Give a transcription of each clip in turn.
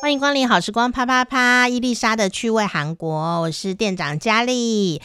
欢迎光临好时光啪啪啪，伊丽莎的趣味韩国，我是店长佳丽。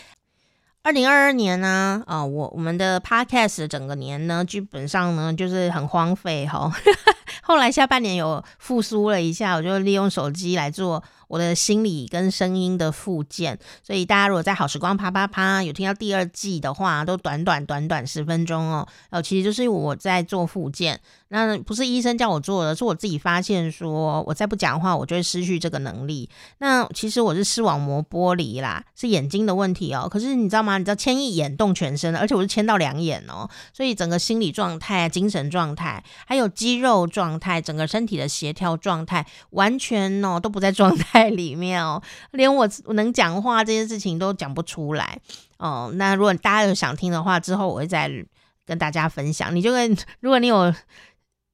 二零二二年呢，啊、我我们的 podcast 整个年呢，基本上呢就是很荒废哈。后来下半年有复苏了一下，我就利用手机来做我的心理跟声音的复健。所以大家如果在好时光啪啪啪有听到第二季的话，都短短短短十分钟哦。哦，其实就是我在做复健。那不是医生叫我做的，是我自己发现说，我再不讲话，我就会失去这个能力。那其实我是视网膜剥离啦，是眼睛的问题哦。可是你知道吗？你知道牵一眼动全身，而且我是牵到两眼哦，所以整个心理状态、精神状态，还有肌肉状态，整个身体的协调状态，完全哦都不在状态在里面哦，连我能讲话这件事情都讲不出来哦。那如果大家有想听的话，之后我会再跟大家分享。你就跟 如果你有。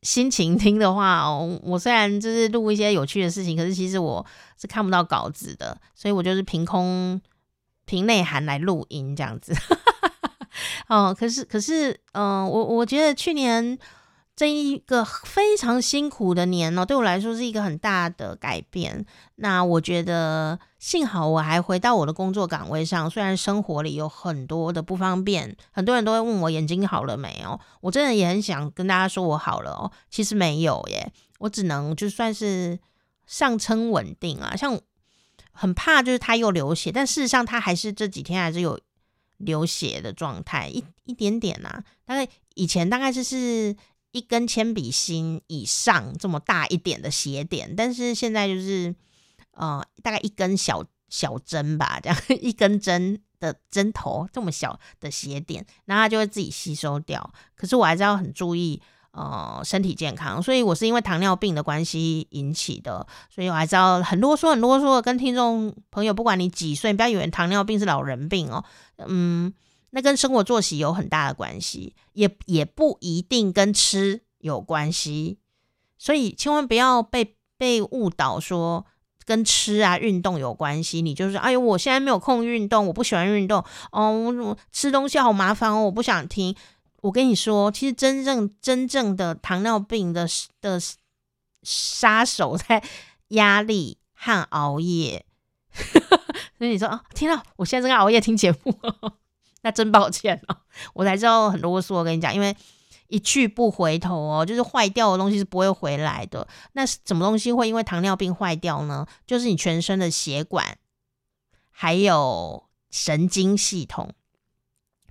心情听的话哦，我虽然就是录一些有趣的事情，可是其实我是看不到稿子的，所以我就是凭空凭内涵来录音这样子。哦，可是可是，嗯、我我觉得去年。这一个非常辛苦的年哦，对我来说是一个很大的改变。那我觉得幸好我还回到我的工作岗位上，虽然生活里有很多的不方便，很多人都会问我眼睛好了没有。我真的也很想跟大家说我好了哦，其实没有耶，我只能就算是上称稳定啊。像很怕就是他又流血，但事实上他还是这几天还是有流血的状态，一一点点啊。大概以前大概就是。一根铅笔芯以上这么大一点的血点，但是现在就是呃大概一根小小针吧，这样 一根针的针头这么小的血点，那它就会自己吸收掉。可是我还是要很注意呃身体健康，所以我是因为糖尿病的关系引起的，所以我还是要很啰嗦很啰嗦的跟听众朋友，不管你几岁，不要以为糖尿病是老人病哦，嗯。那跟生活作息有很大的关系，也也不一定跟吃有关系，所以千万不要被被误导说跟吃啊、运动有关系。你就是哎呦，我现在没有空运动，我不喜欢运动哦，我吃东西好麻烦哦，我不想听。我跟你说，其实真正真正的糖尿病的的杀手在压力和熬夜。所以你说啊，天啊，我现在正在熬夜听节目。那真抱歉哦，我才知道很啰嗦。我跟你讲，因为一去不回头哦，就是坏掉的东西是不会回来的。那什么东西会因为糖尿病坏掉呢？就是你全身的血管，还有神经系统。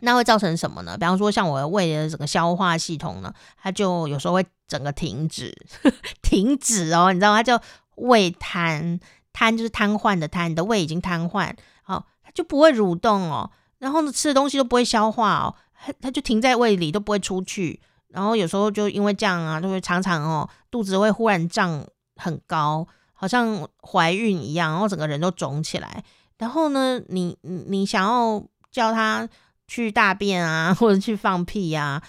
那会造成什么呢？比方说，像我的胃的整个消化系统呢，它就有时候会整个停止，停止哦，你知道吗？它叫胃瘫，瘫就是瘫痪的瘫，你的胃已经瘫痪，好，它就不会蠕动哦。然后呢，吃的东西都不会消化哦，它它就停在胃里都不会出去。然后有时候就因为这样啊，就会常常哦，肚子会忽然胀很高，好像怀孕一样，然后整个人都肿起来。然后呢，你你想要叫他去大便啊，或者去放屁呀，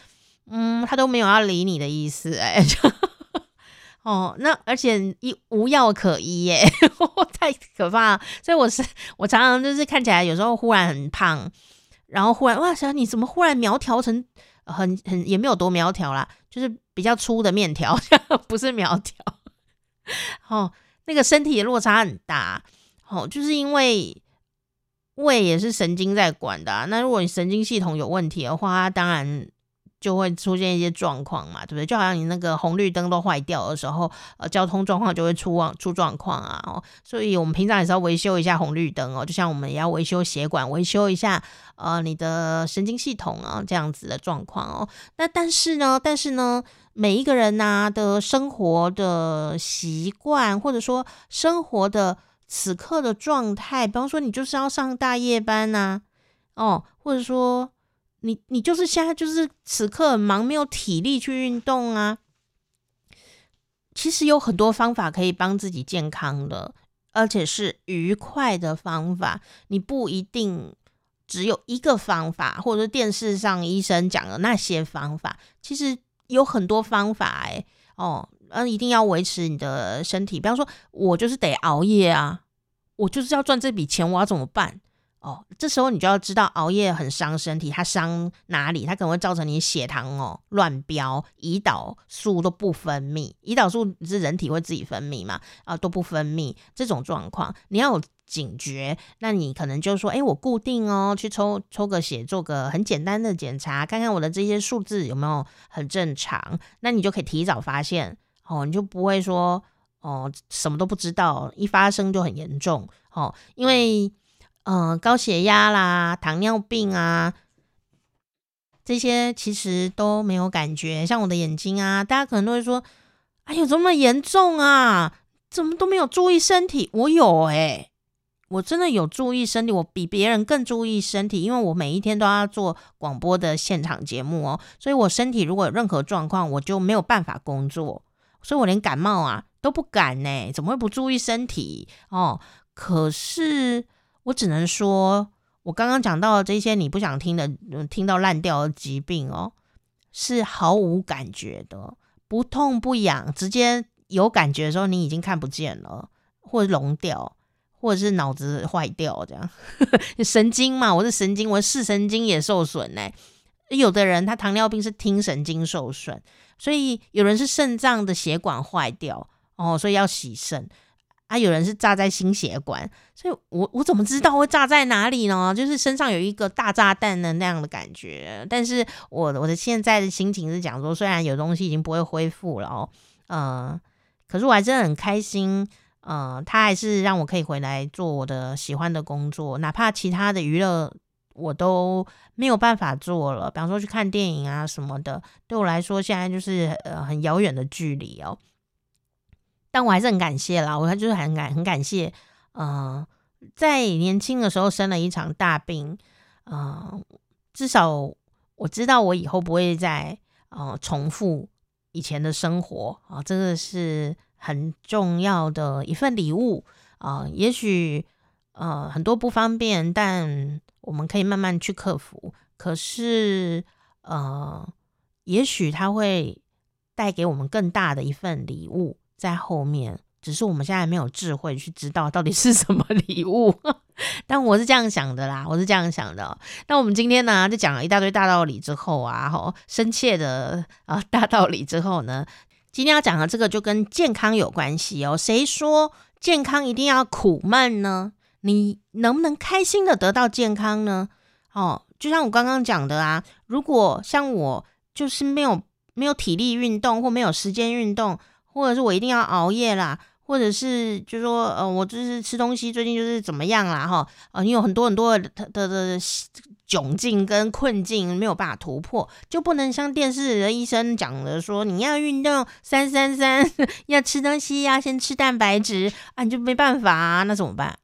嗯，他都没有要理你的意思哎。哦，那而且一无药可医耶，太可怕了。所以我是我常常就是看起来有时候忽然很胖，然后忽然哇塞，你怎么忽然苗条成很很也没有多苗条啦，就是比较粗的面条，不是苗条。哦，那个身体的落差很大。哦，就是因为胃也是神经在管的啊，那如果你神经系统有问题的话，当然。就会出现一些状况嘛，对不对？就好像你那个红绿灯都坏掉的时候，呃，交通状况就会出状出状况啊。哦，所以我们平常也是要维修一下红绿灯哦，就像我们也要维修血管，维修一下呃你的神经系统啊，这样子的状况哦。那但是呢，但是呢，每一个人呐、的生活的习惯，或者说生活的此刻的状态，比方说你就是要上大夜班呐、哦，或者说。你你就是现在就是此刻很忙，没有体力去运动啊。其实有很多方法可以帮自己健康的，而且是愉快的方法。你不一定只有一个方法，或者是电视上医生讲的那些方法。其实有很多方法哎、哦，嗯，一定要维持你的身体。比方说，我就是得熬夜啊，我就是要赚这笔钱，我要怎么办？哦，这时候你就要知道熬夜很伤身体，它伤哪里？它可能会造成你血糖哦乱飙，胰岛素都不分泌，胰岛素是人体会自己分泌嘛？啊，都不分泌这种状况，你要有警觉。那你可能就说，哎，我固定哦去抽抽个血，做个很简单的检查，看看我的这些数字有没有很正常。那你就可以提早发现哦，你就不会说哦什么都不知道，一发生就很严重哦，因为。嗯、呃，高血压啦，糖尿病啊，这些其实都没有感觉。像我的眼睛啊，大家可能都会说：“哎呦，这么严重啊？怎么都没有注意身体？”我有哎、我真的有注意身体，我比别人更注意身体，因为我每一天都要做广播的现场节目哦，所以我身体如果有任何状况，我就没有办法工作，所以我连感冒啊都不敢呢。怎么会不注意身体哦？可是。我只能说，我刚刚讲到的这些你不想听的、听到烂掉的疾病哦，是毫无感觉的，不痛不痒，直接有感觉的时候你已经看不见了，或者聋掉，或者是脑子坏掉这样。神经嘛，我是神经，我视神经也受损呢。有的人他糖尿病是听神经受损，所以有人是肾脏的血管坏掉哦，所以要洗肾。啊，有人是炸在心血管，所以我我怎么知道会炸在哪里呢？就是身上有一个大炸弹的那样的感觉。但是我我的现在的心情是讲说，虽然有东西已经不会恢复了哦，呃，可是我还真的很开心，呃，他还是让我可以回来做我的喜欢的工作，哪怕其他的娱乐我都没有办法做了，比方说去看电影啊什么的，对我来说现在就是呃很遥远的距离哦。但我还是很感谢啦，我还就是很感很感谢，呃，在年轻的时候生了一场大病，呃，至少我知道我以后不会再呃重复以前的生活啊，这个是很重要的一份礼物啊，也许呃很多不方便，但我们可以慢慢去克服。可是呃，也许它会带给我们更大的一份礼物。在后面，只是我们现在没有智慧去知道到底是什么礼物，但我是这样想的啦，我是这样想的。那我们今天呢，就讲了一大堆大道理之后啊，吼，深切的啊大道理之后呢，今天要讲的这个就跟健康有关系哦。谁说健康一定要苦闷呢？你能不能开心的得到健康呢？哦，就像我刚刚讲的啊，如果像我就是没有没有体力运动或没有时间运动。或者是我一定要熬夜啦，或者是就说，呃，我就是吃东西最近就是怎么样啦，哈，呃，你有很多很多的的的窘境跟困境没有办法突破，就不能像电视的医生讲的说，你要运动三三三，要吃东西要先吃蛋白质啊，你就没办法啊，那怎么办？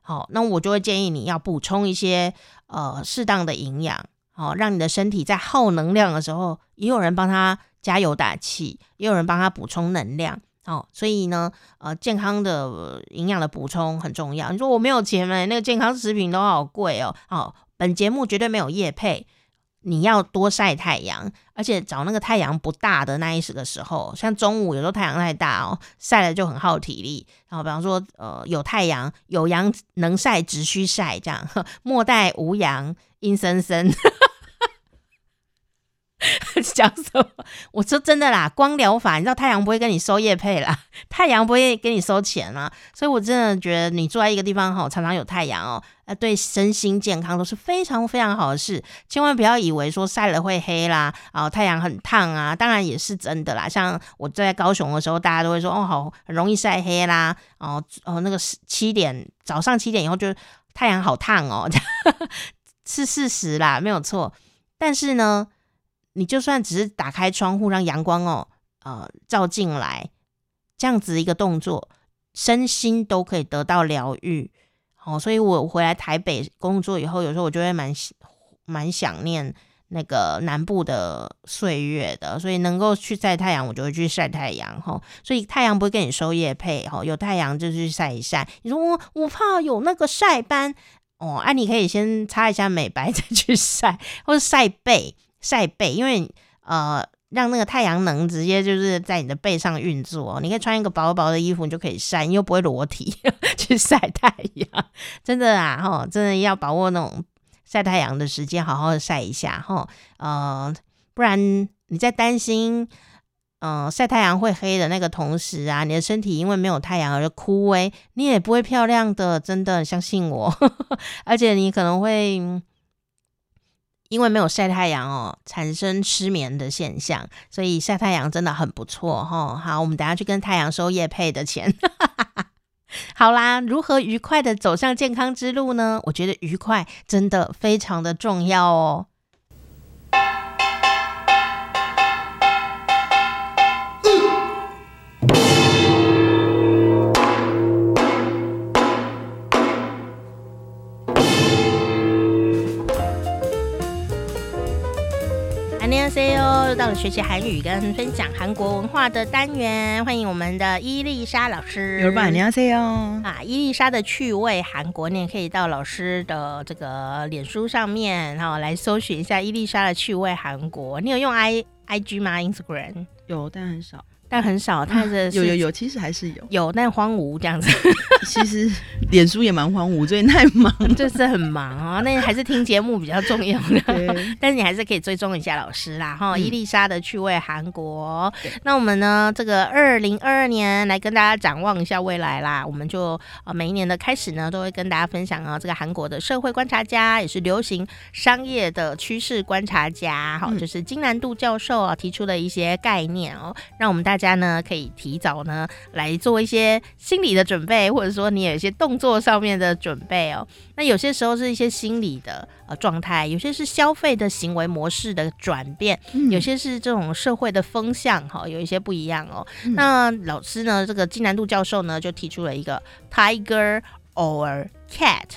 好，那我就会建议你要补充一些呃适当的营养，好，让你的身体在耗能量的时候，也有人帮他。加油打气，也有人帮他补充能量，哦，所以呢，呃，健康的营养的补充很重要。你说我没有钱嘛，那个健康食品都好贵哦。哦，本节目绝对没有夜配，你要多晒太阳，而且找那个太阳不大的那一时的时候，像中午有时候太阳太大哦，晒了就很耗体力。然后比方说，呃，有太阳有阳能晒，只需晒这样，莫待无阳阴森森。讲什么？我说真的啦，光疗法，你知道太阳不会跟你收业配啦，太阳不会给你收钱啦。所以我真的觉得你住在一个地方好，常常有太阳哦，呃，对身心健康都是非常非常好的事。千万不要以为说晒了会黑啦，啊，太阳很烫啊，当然也是真的啦。像我在高雄的时候，大家都会说哦，好，很容易晒黑啦，哦哦，那个七点早上七点以后就太阳好烫哦，是事实啦，没有错。但是呢。你就算只是打开窗户让阳光哦，呃，照进来，这样子一个动作，身心都可以得到疗愈。哦，所以我回来台北工作以后，有时候我就会蛮蛮想念那个南部的岁月的。所以能够去晒太阳，我就会去晒太阳。哈、所以太阳不会跟你收业配。哈、有太阳就去晒一晒。你说我怕有那个晒斑哦，啊，你可以先擦一下美白 再去晒，或者晒背。晒背，因为呃，让那个太阳能直接就是在你的背上运作，你可以穿一个薄薄的衣服，你就可以晒，又不会裸体，去晒太阳。真的啊，哈，真的要把握那种晒太阳的时间，好好的晒一下，哈，呃，不然你在担心。嗯，晒太阳会黑的那个同时啊，你的身体因为没有太阳而枯萎，你也不会漂亮的，真的相信我。而且你可能会因为没有晒太阳哦，产生失眠的现象。所以晒太阳真的很不错哈。好，我们等下去跟太阳收叶配的钱。好啦，如何愉快的走上健康之路呢？我觉得愉快真的非常的重要哦。又到了学习韩语跟分享韩国文化的单元，欢迎我们的伊丽莎老师。有伴，你好，C 啊，伊丽莎的趣味韩国，你也可以到老师的这个脸书上面，然后来搜寻一下伊丽莎的趣味韩国。你有用 I I G 吗？Instagram 有，但很少。但很少，他的有有有，其实还是有有，但荒芜这样子。其实脸书也蛮荒芜，最近太忙，就是很忙啊。那还是听节目比较重要的。但是你还是可以追踪一下老师啦，哈。伊丽莎的趣味韩国。那我们呢，这个二零二二年来跟大家展望一下未来啦。我们就呃每一年的开始呢，都会跟大家分享啊，这个韩国的社会观察家，也是流行商业的趋势观察家，哈，就是金南度教授啊提出的一些概念哦，让我们大。大家呢可以提早呢来做一些心理的准备，或者说你有一些动作上面的准备哦。那有些时候是一些心理的呃状态，有些是消费的行为模式的转变，嗯、有些是这种社会的风向哈，有一些不一样哦。嗯、那老师呢，这个金南度教授呢就提出了一个 tiger or cat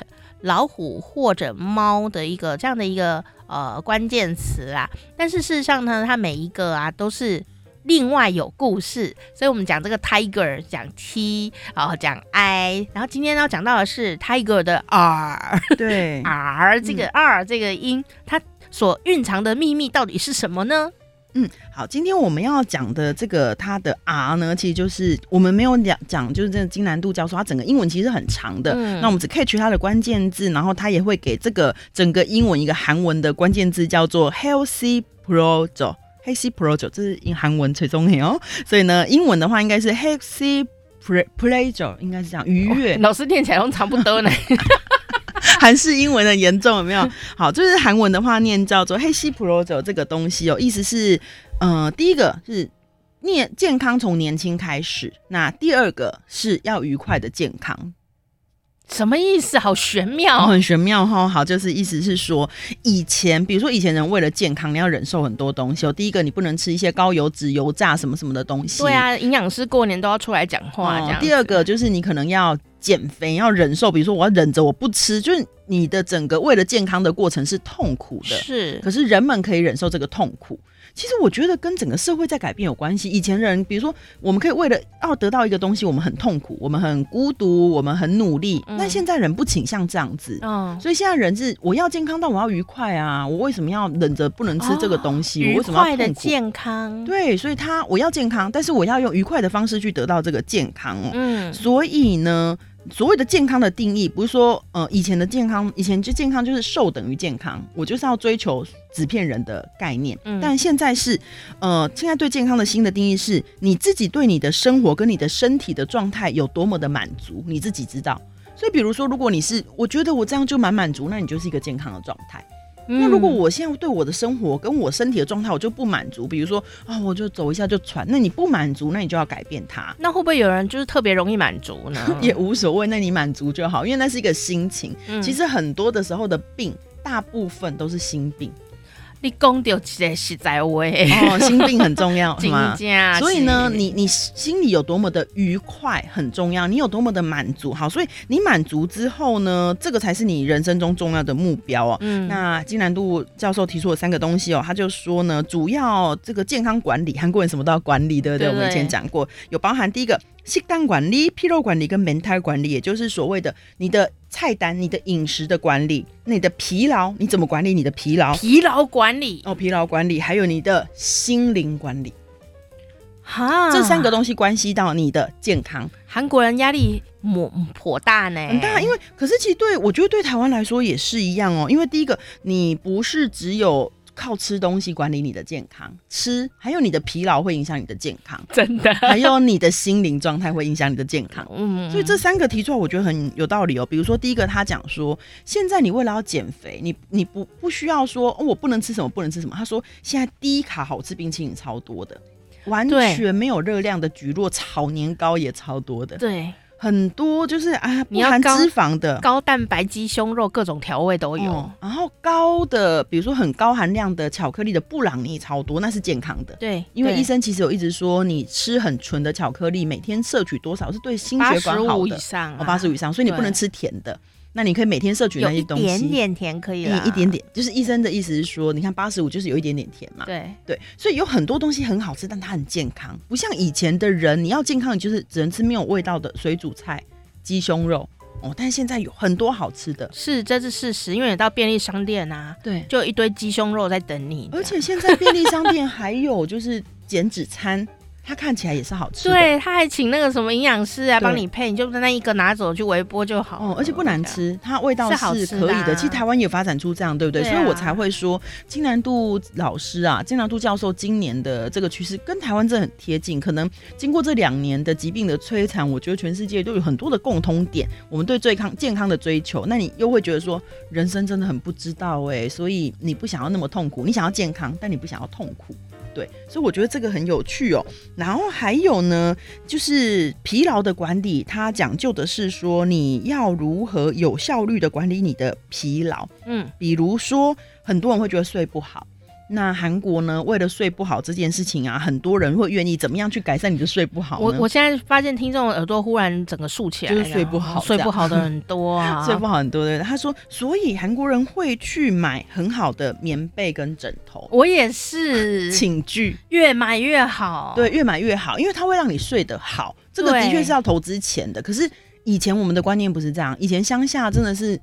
老虎或者猫的一个这样的一个呃关键词啊。但是事实上呢，它每一个啊都是。另外有故事，所以我们讲这个 tiger 讲 t，然后讲 i，然后今天要讲到的是 tiger 的 r，对 r 这个 r 这个音，它所蕴藏的秘密到底是什么呢？嗯，好，今天我们要讲的这个它的 r 呢，其实就是我们没有讲讲，就是这个金南度教授，他整个英文其实很长的，嗯、那我们只 catch 它的关键字，然后他也会给这个整个英文一个韩文的关键字叫做 healthy pleasure。Healthy pleasure 这是英韩文最重要哦，所以呢，英文的话应该是 Healthy pleasure 应该是这样愉悦。老师念起来都差不多呢，韩式英文的严重有没有？好，就是韩文的话念叫做 Healthy pleasure 这个东西哦，意思是，呃，第一个是念健康从年轻开始，那第二个是要愉快的健康。什么意思？好玄妙，很玄妙哈。好，就是意思是说，以前比如说以前人为了健康，你要忍受很多东西。哦第一个，你不能吃一些高油脂、油炸什么什么的东西。对啊，营养师过年都要出来讲话这样。第二个就是你可能要减肥，要忍受，比如说我要忍着我不吃，就是你的整个为了健康的过程是痛苦的。是，可是人们可以忍受这个痛苦。其实我觉得跟整个社会在改变有关系。以前人，比如说，我们可以为了要得到一个东西，我们很痛苦，我们很孤独，我们很努力。但现在人不倾向这样子，嗯，所以现在人是我要健康，但我要愉快啊！我为什么要忍着不能吃这个东西？哦、我为什么要痛苦？健康，对，所以他我要健康，但是我要用愉快的方式去得到这个健康哦。嗯，所以呢。所谓的健康的定义，不是说呃以前的健康，以前就健康就是瘦等于健康，我就是要追求纸片人的概念。嗯，但现在是，呃，现在对健康的新的定义是，你自己对你的生活跟你的身体的状态有多么的满足，你自己知道。所以，比如说，如果你是，我觉得我这样就蛮满足，那你就是一个健康的状态。那如果我现在对我的生活跟我身体的状态我就不满足，比如说啊，我就走一下就喘，那你不满足，那你就要改变它。那会不会有人就是特别容易满足呢？也无所谓，那你满足就好，因为那是一个心情。嗯、其实很多的时候的病，大部分都是心病。你讲到这个实在话哦，心病很重要，是吗？是所以呢，你你心里有多么的愉快很重要，你有多么的满足好，所以你满足之后呢，这个才是你人生中重要的目标哦。嗯，那金南度教授提出了三个东西哦，他就说呢，主要这个健康管理，韩国人什么都要管理，对不对？我们以前讲过，有包含第一个。식단管理、披露管理跟 mental 管理，也就是所谓的你的菜单、你的饮食的管理，你的疲劳你怎么管理？你的疲劳？疲劳管理哦，疲劳管理，还有你的心灵管理。哈，这三个东西关系到你的健康。韩国人压力颇颇大呢，很大。因为可是其实对我觉得对台湾来说也是一样哦。因为第一个，你不是只有。靠吃东西管理你的健康，吃还有你的疲劳会影响你的健康，真的，还有你的心灵状态会影响你的健康。嗯，所以这三个提出来，我觉得很有道理哦。比如说，第一个他讲说，现在你为了要减肥，你你不不需要说，哦，我不能吃什么，不能吃什么。他说，现在低卡好吃冰淇淋超多的，完全没有热量的橘络炒年糕也超多的。对。很多就是啊，不含脂肪的高蛋白鸡胸肉，各种调味都有。哦，然后高的，比如说很高含量的巧克力的布朗尼超多，那是健康的。对，因为医生其实有一直说，你吃很纯的巧克力，每天摄取多少是对心血管好的。八十五以上，哦，八十五以上，所以你不能吃甜的。那你可以每天摄取那些东西，一点点甜可以了，一点点，就是医生的意思是说，你看八十五就是有一点点甜嘛，对。对，所以有很多东西很好吃，但它很健康，不像以前的人，你要健康，你就是只能吃没有味道的水煮菜、鸡胸肉哦。但是现在有很多好吃的，是这是事实，因为你到便利商店啊，对，就有一堆鸡胸肉在等你，而且现在便利商店还有就是减脂餐。它看起来也是好吃，对，他还请那个什么营养师啊帮你配，你就那一个拿走去微波就好。哦，而且不难吃，它味道是可以的。的啊、其实台湾也发展出这样，对不对？所以我才会说金南度老师啊，金南度教授今年的这个趋势跟台湾真的很贴近。可能经过这两年的疾病的摧残，我觉得全世界都有很多的共通点。我们对最康健康的追求，那你又会觉得说人生真的很不知道哎、欸，所以你不想要那么痛苦，你想要健康，但你不想要痛苦。对，所以我觉得这个很有趣哦。然后还有呢，就是疲劳的管理，它讲究的是说你要如何有效率的管理你的疲劳。嗯，比如说很多人会觉得睡不好。那韩国呢？为了睡不好这件事情啊，很多人会愿意怎么样去改善你的睡不好？我我现在发现听众耳朵忽然整个竖起来，就是睡不好，睡不好的很 多啊，睡不好很多对。他说，所以韩国人会去买很好的棉被跟枕头。我也是，寝具越买越好，对，越买越好，因为它会让你睡得好。这个的确是要投资钱的。可是以前我们的观念不是这样，以前乡下真的是。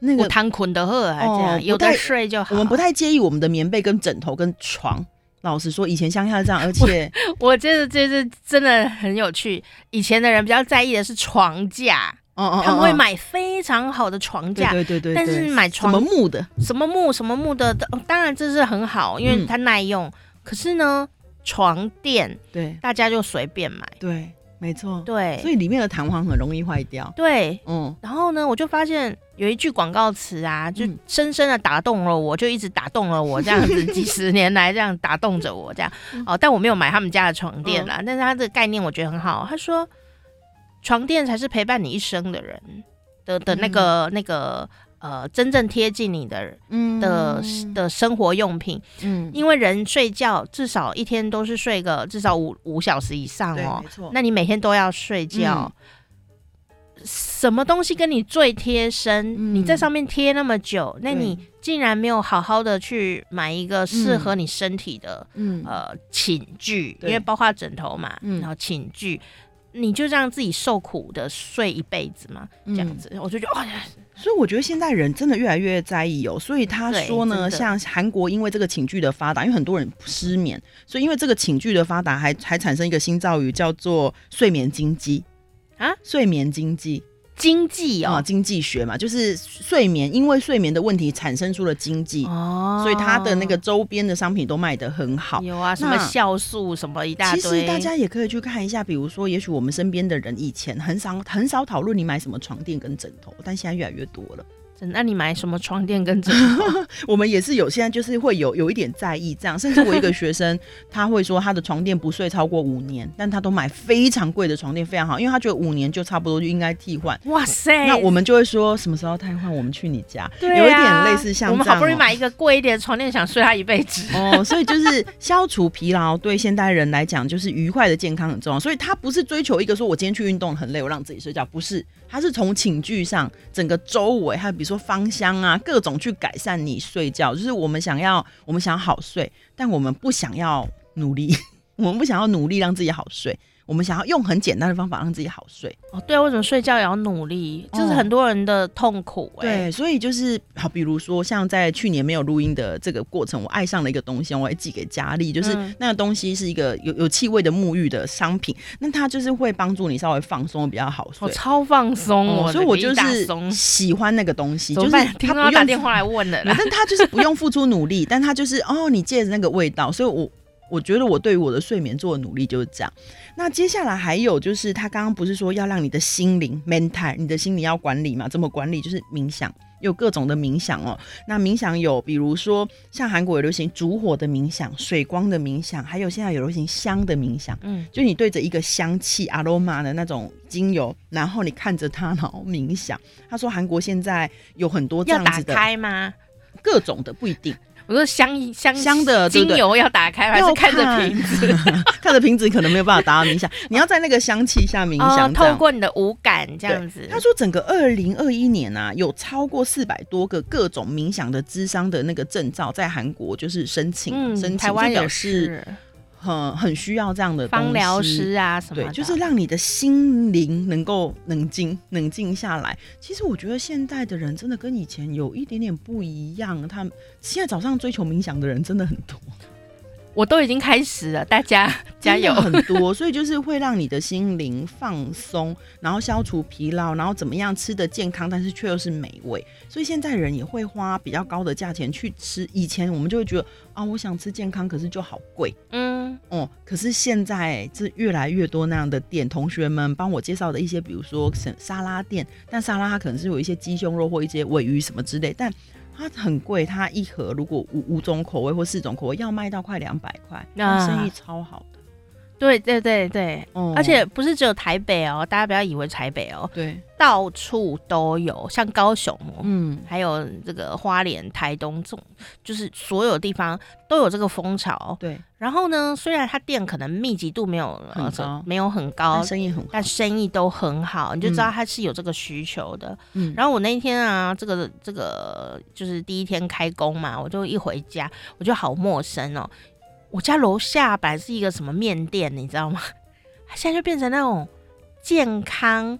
那个躺捆的喝还这样，有的睡就好。我们不太介意我们的棉被跟枕头跟床。老实说，以前乡下这样，而且 我，我觉得这是真的很有趣。以前的人比较在意的是床架，哦哦，他们会买非常好的床架，对对对，但是买床什么木的，什么木什么木的，当然这是很好，因为它耐用。可是呢，床垫对大家就随便买，对，没错，对，所以里面的弹簧很容易坏掉。对，嗯，然后呢，我就发现。有一句广告词啊，就深深的打动了我，就一直打动了我，这样子 几十年来这样打动着我，这样哦。但我没有买他们家的床垫啦，但是他这个概念我觉得很好。他说，床垫才是陪伴你一生的人的的那个那个呃，真正贴近你的的的生活用品。嗯，因为人睡觉至少一天都是睡个至少五五小时以上哦。那你每天都要睡觉。什么东西跟你最贴身？嗯、你在上面贴那么久，那你竟然没有好好的去买一个适合你身体的，嗯、呃寝具，因为包括枕头嘛，嗯、然后寝具，你就让自己受苦的睡一辈子嘛？嗯、这样子，我就觉得，哇，所以我觉得现在人真的越来越在意哦。所以他说呢，像韩国因为这个寝具的发达，因为很多人失眠，所以因为这个寝具的发达，还还产生一个新造语，叫做睡眠经济。啊，睡眠经济经济哦，经济学嘛，就是睡眠，因为睡眠的问题产生出了经济哦，所以它的那个周边的商品都卖得很好。有啊，什么酵素什么一大堆。其实大家也可以去看一下，比如说，也许我们身边的人以前很少很少讨论你买什么床垫跟枕头，但现在越来越多了。那你买什么床垫跟枕头？我们也是有，现在就是会有有一点在意这样。甚至我一个学生，他会说他的床垫不睡超过五年，但他都买非常贵的床垫，非常好，因为他觉得五年就差不多就应该替换。哇塞！那我们就会说什么时候替换？我们去你家。有一点类似像。我们好不容易买一个贵一点的床垫，想睡他一辈子。哦，所以就是消除疲劳，对现代人来讲，就是愉快的健康很重要。所以他不是追求一个说我今天去运动很累，我让自己睡觉，不是。它是从寝具上整个周围，还有比如说芳香啊，各种去改善你睡觉。就是我们想要，我们想要好睡，但我们不想要努力，我们不想要努力让自己好睡。我们想要用很简单的方法让自己好睡。哦，对，为什么睡觉也要努力？这是很多人的痛苦、欸。对，所以就是好，比如说像在去年没有录音的这个过程，我爱上了一个东西，我会寄给佳丽，就是那个东西是一个有有气味的沐浴的商品，那它就是会帮助你稍微放松，比较好睡。哦、超放松、哦，所以我就是喜欢那个东西，就是他不用打电话来问的，但他就是不用付出努力，但他就是哦，你借着那个味道，所以我。我觉得我对于我的睡眠做的努力就是这样。那接下来还有就是，他刚刚不是说要让你的心灵 mental，你的心灵要管理嘛？怎么管理？就是冥想，有各种的冥想哦。那冥想有，比如说像韩国有流行烛火的冥想、水光的冥想，还有现在有流行香的冥想。嗯，就你对着一个香气 aroma 的那种精油，然后你看着它，然后冥想。他说韩国现在有很多这样子的，要打开吗？各种的不一定。我说香香香的精油要打开，还是看着瓶子？看着瓶子可能没有办法达到冥想。你要在那个香气下冥想，哦，透过你的五感这样子。他说，整个二零二一年啊，有超过四百多个各种冥想的智商的那个证照在韩国就是申请，嗯、申请台湾也是。很很需要这样的方疗师啊什么的，对，就是让你的心灵能够冷静冷静下来。其实我觉得现在的人真的跟以前有一点点不一样，他们现在早上追求冥想的人真的很多。我都已经开始了，大家 加油！很多，所以就是会让你的心灵放松，然后消除疲劳，然后怎么样吃的健康，但是却又是美味。所以现在人也会花比较高的价钱去吃。以前我们就会觉得啊，我想吃健康，可是就好贵。嗯，哦，可是现在这越来越多那样的店，同学们帮我介绍的一些，比如说沙拉店，但沙拉它可能是有一些鸡胸肉或一些尾鱼什么之类，但。它很贵，它一盒如果五五种口味或四种口味，要卖到快两百块，那生意超好的。对对对对，嗯，而且不是只有台北哦，大家不要以为台北哦，对，到处都有，像高雄，嗯，还有这个花莲、台东这种，就是所有地方都有这个风潮。对，然后呢，虽然它店可能密集度没有很高，没有很高，生意很好，但生意都很好，你就知道它是有这个需求的。嗯，然后我那一天啊，这个这个就是第一天开工嘛，我就一回家，我就好陌生哦。我家楼下本来是一个什么面店，你知道吗？它现在就变成那种健康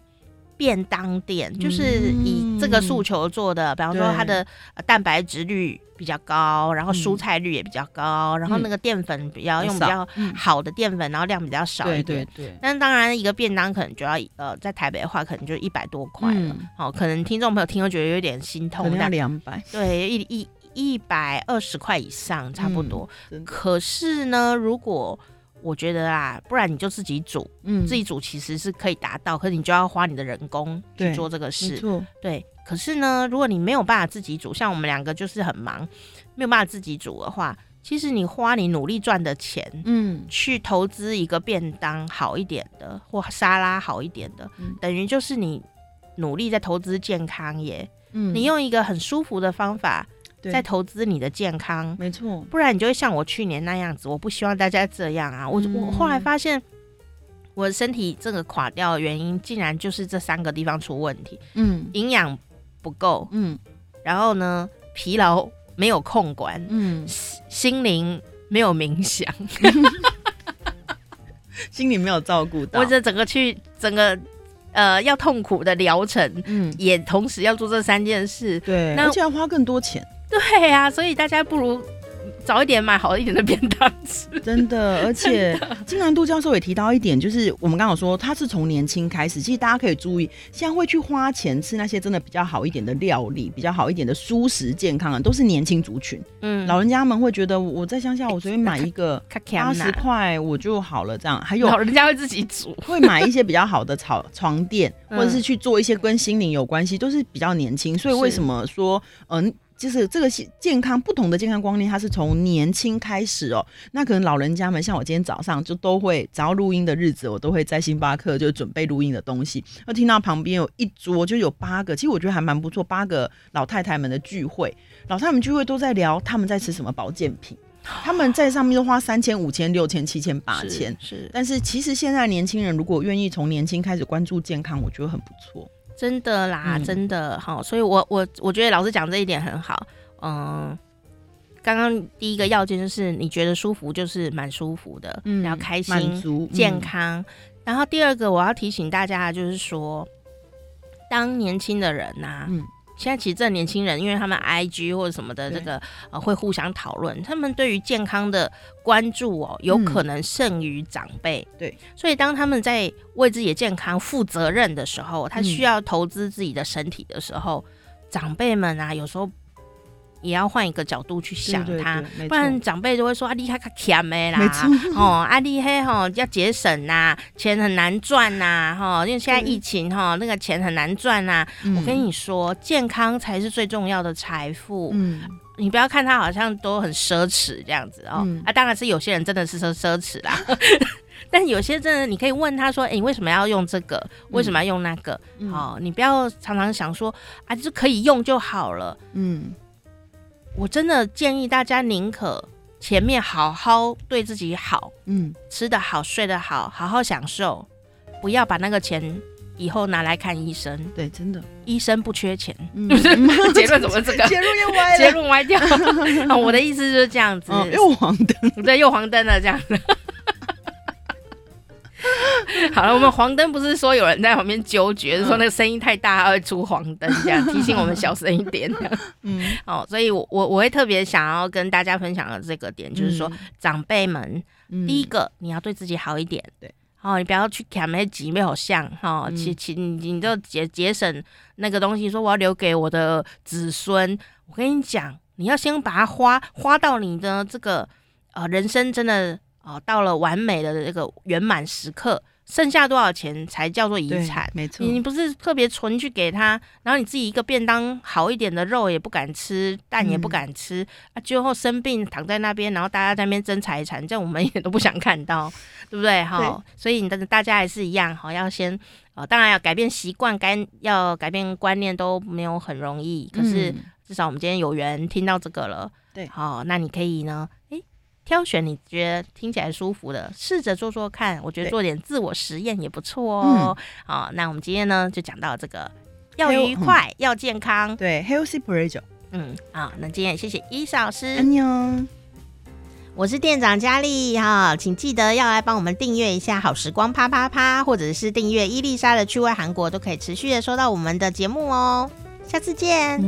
便当店，嗯、就是以这个诉求做的。比方说，它的蛋白质率比较高，然后蔬菜率也比较高，嗯、然后那个淀粉比较用比较好的淀粉，然后量比较少一点。对对对。但当然，一个便当可能就要呃，在台北的话，可能就一百多块了。好、嗯，可能听众朋友听都觉得有点心痛。可能要两百。对，一一。一百二十块以上差不多，嗯、可是呢，如果我觉得啊，不然你就自己煮，嗯，自己煮其实是可以达到，可是你就要花你的人工去做这个事，对，对。可是呢，如果你没有办法自己煮，像我们两个就是很忙，没有办法自己煮的话，其实你花你努力赚的钱，嗯，去投资一个便当好一点的，或沙拉好一点的，嗯、等于就是你努力在投资健康耶，嗯，你用一个很舒服的方法。在投资你的健康，没错，不然你就会像我去年那样子。我不希望大家这样啊！我我后来发现，我的身体这个垮掉的原因，竟然就是这三个地方出问题。嗯，营养不够，嗯，然后呢，疲劳没有控管，嗯，心灵没有冥想，心灵没有照顾到，或者整个去整个呃要痛苦的疗程，嗯，也同时要做这三件事，对，那而且要花更多钱。对呀、啊，所以大家不如早一点买好一点的便当吃。真的，而且金南度教授也提到一点，就是我们刚好说他是从年轻开始，其实大家可以注意，现在会去花钱吃那些真的比较好一点的料理，比较好一点的舒食健康的，都是年轻族群。嗯，老人家们会觉得我在乡下，我随便买一个 八十块我就好了，这样。还有老人家会自己煮，会买一些比较好的草床垫，或者是去做一些跟心灵有关系，都是比较年轻。所以为什么说嗯？就是这个健康不同的健康观念，它是从年轻开始哦。那可能老人家们，像我今天早上就都会，只要录音的日子，我都会在星巴克就准备录音的东西。那听到旁边有一桌就有八个，其实我觉得还蛮不错，八个老太太们的聚会。老太太们聚会都在聊他们在吃什么保健品，他们在上面都花三千、五千、六千、七千、八千。是，但是其实现在年轻人如果愿意从年轻开始关注健康，我觉得很不错。真的啦，嗯、真的好，所以我我我觉得老师讲这一点很好，嗯，刚刚第一个要件就是你觉得舒服，就是蛮舒服的，嗯，然后开心、足健康。嗯、然后第二个我要提醒大家的就是说，当年轻的人呐、啊，嗯。现在其实这年轻人，因为他们 IG 或者什么的，这个呃会互相讨论，他们对于健康的关注哦，有可能胜于长辈。嗯、对，所以当他们在为自己的健康负责任的时候，他需要投资自己的身体的时候，嗯、长辈们啊，有时候。也要换一个角度去想它，不然长辈就会说啊，你还卡欠的啦，哦，啊，你嘿吼要节省呐，钱很难赚呐，哈，因为现在疫情哈，那个钱很难赚呐。我跟你说，健康才是最重要的财富。嗯，你不要看他好像都很奢侈这样子哦，啊，当然是有些人真的是奢奢侈啦，但有些真的你可以问他说，哎，你为什么要用这个？为什么要用那个？好，你不要常常想说啊，就是可以用就好了。嗯。我真的建议大家宁可前面好好对自己好，嗯，吃得好，睡得好，好好享受，不要把那个钱以后拿来看医生。对，真的，医生不缺钱。嗯、结论怎么这个？结论又歪了。结论歪掉。我的意思就是这样子。哦、又黄灯。对，又黄灯了，这样子。好了，我们黄灯不是说有人在旁边纠结，是说那个声音太大，会出黄灯，这样 提醒我们小声一点。嗯，哦，所以我我我会特别想要跟大家分享的这个点，就是说长辈们，第一个你要对自己好一点，对，哦，你不要去看那些集没好像，哈，其其你你就节节省那个东西，说我要留给我的子孙。我跟你讲，你要先把它花花到你的这个呃人生真的。哦，到了完美的这个圆满时刻，剩下多少钱才叫做遗产？没错，你你不是特别存去给他，然后你自己一个便当好一点的肉也不敢吃，蛋也不敢吃，嗯、啊，最后生病躺在那边，然后大家在那边争财产，这样 我们一点都不想看到，对不对？哈、哦，所以你的大家还是一样，哈，要先呃，当然要改变习惯，该要改变观念都没有很容易，可是至少我们今天有缘听到这个了，对，好，那你可以呢，诶。挑选你觉得听起来舒服的，试着做做看。我觉得做点自我实验也不错哦。好，那我们今天呢就讲到这个，要愉快，要健康。对，Healthy Pleasure。嗯，好，那今天也谢谢伊莎老师。我是店长佳丽哈，请记得要来帮我们订阅一下好时光啪啪啪，或者是订阅伊丽莎的趣味韩国，都可以持续的收到我们的节目哦。下次见。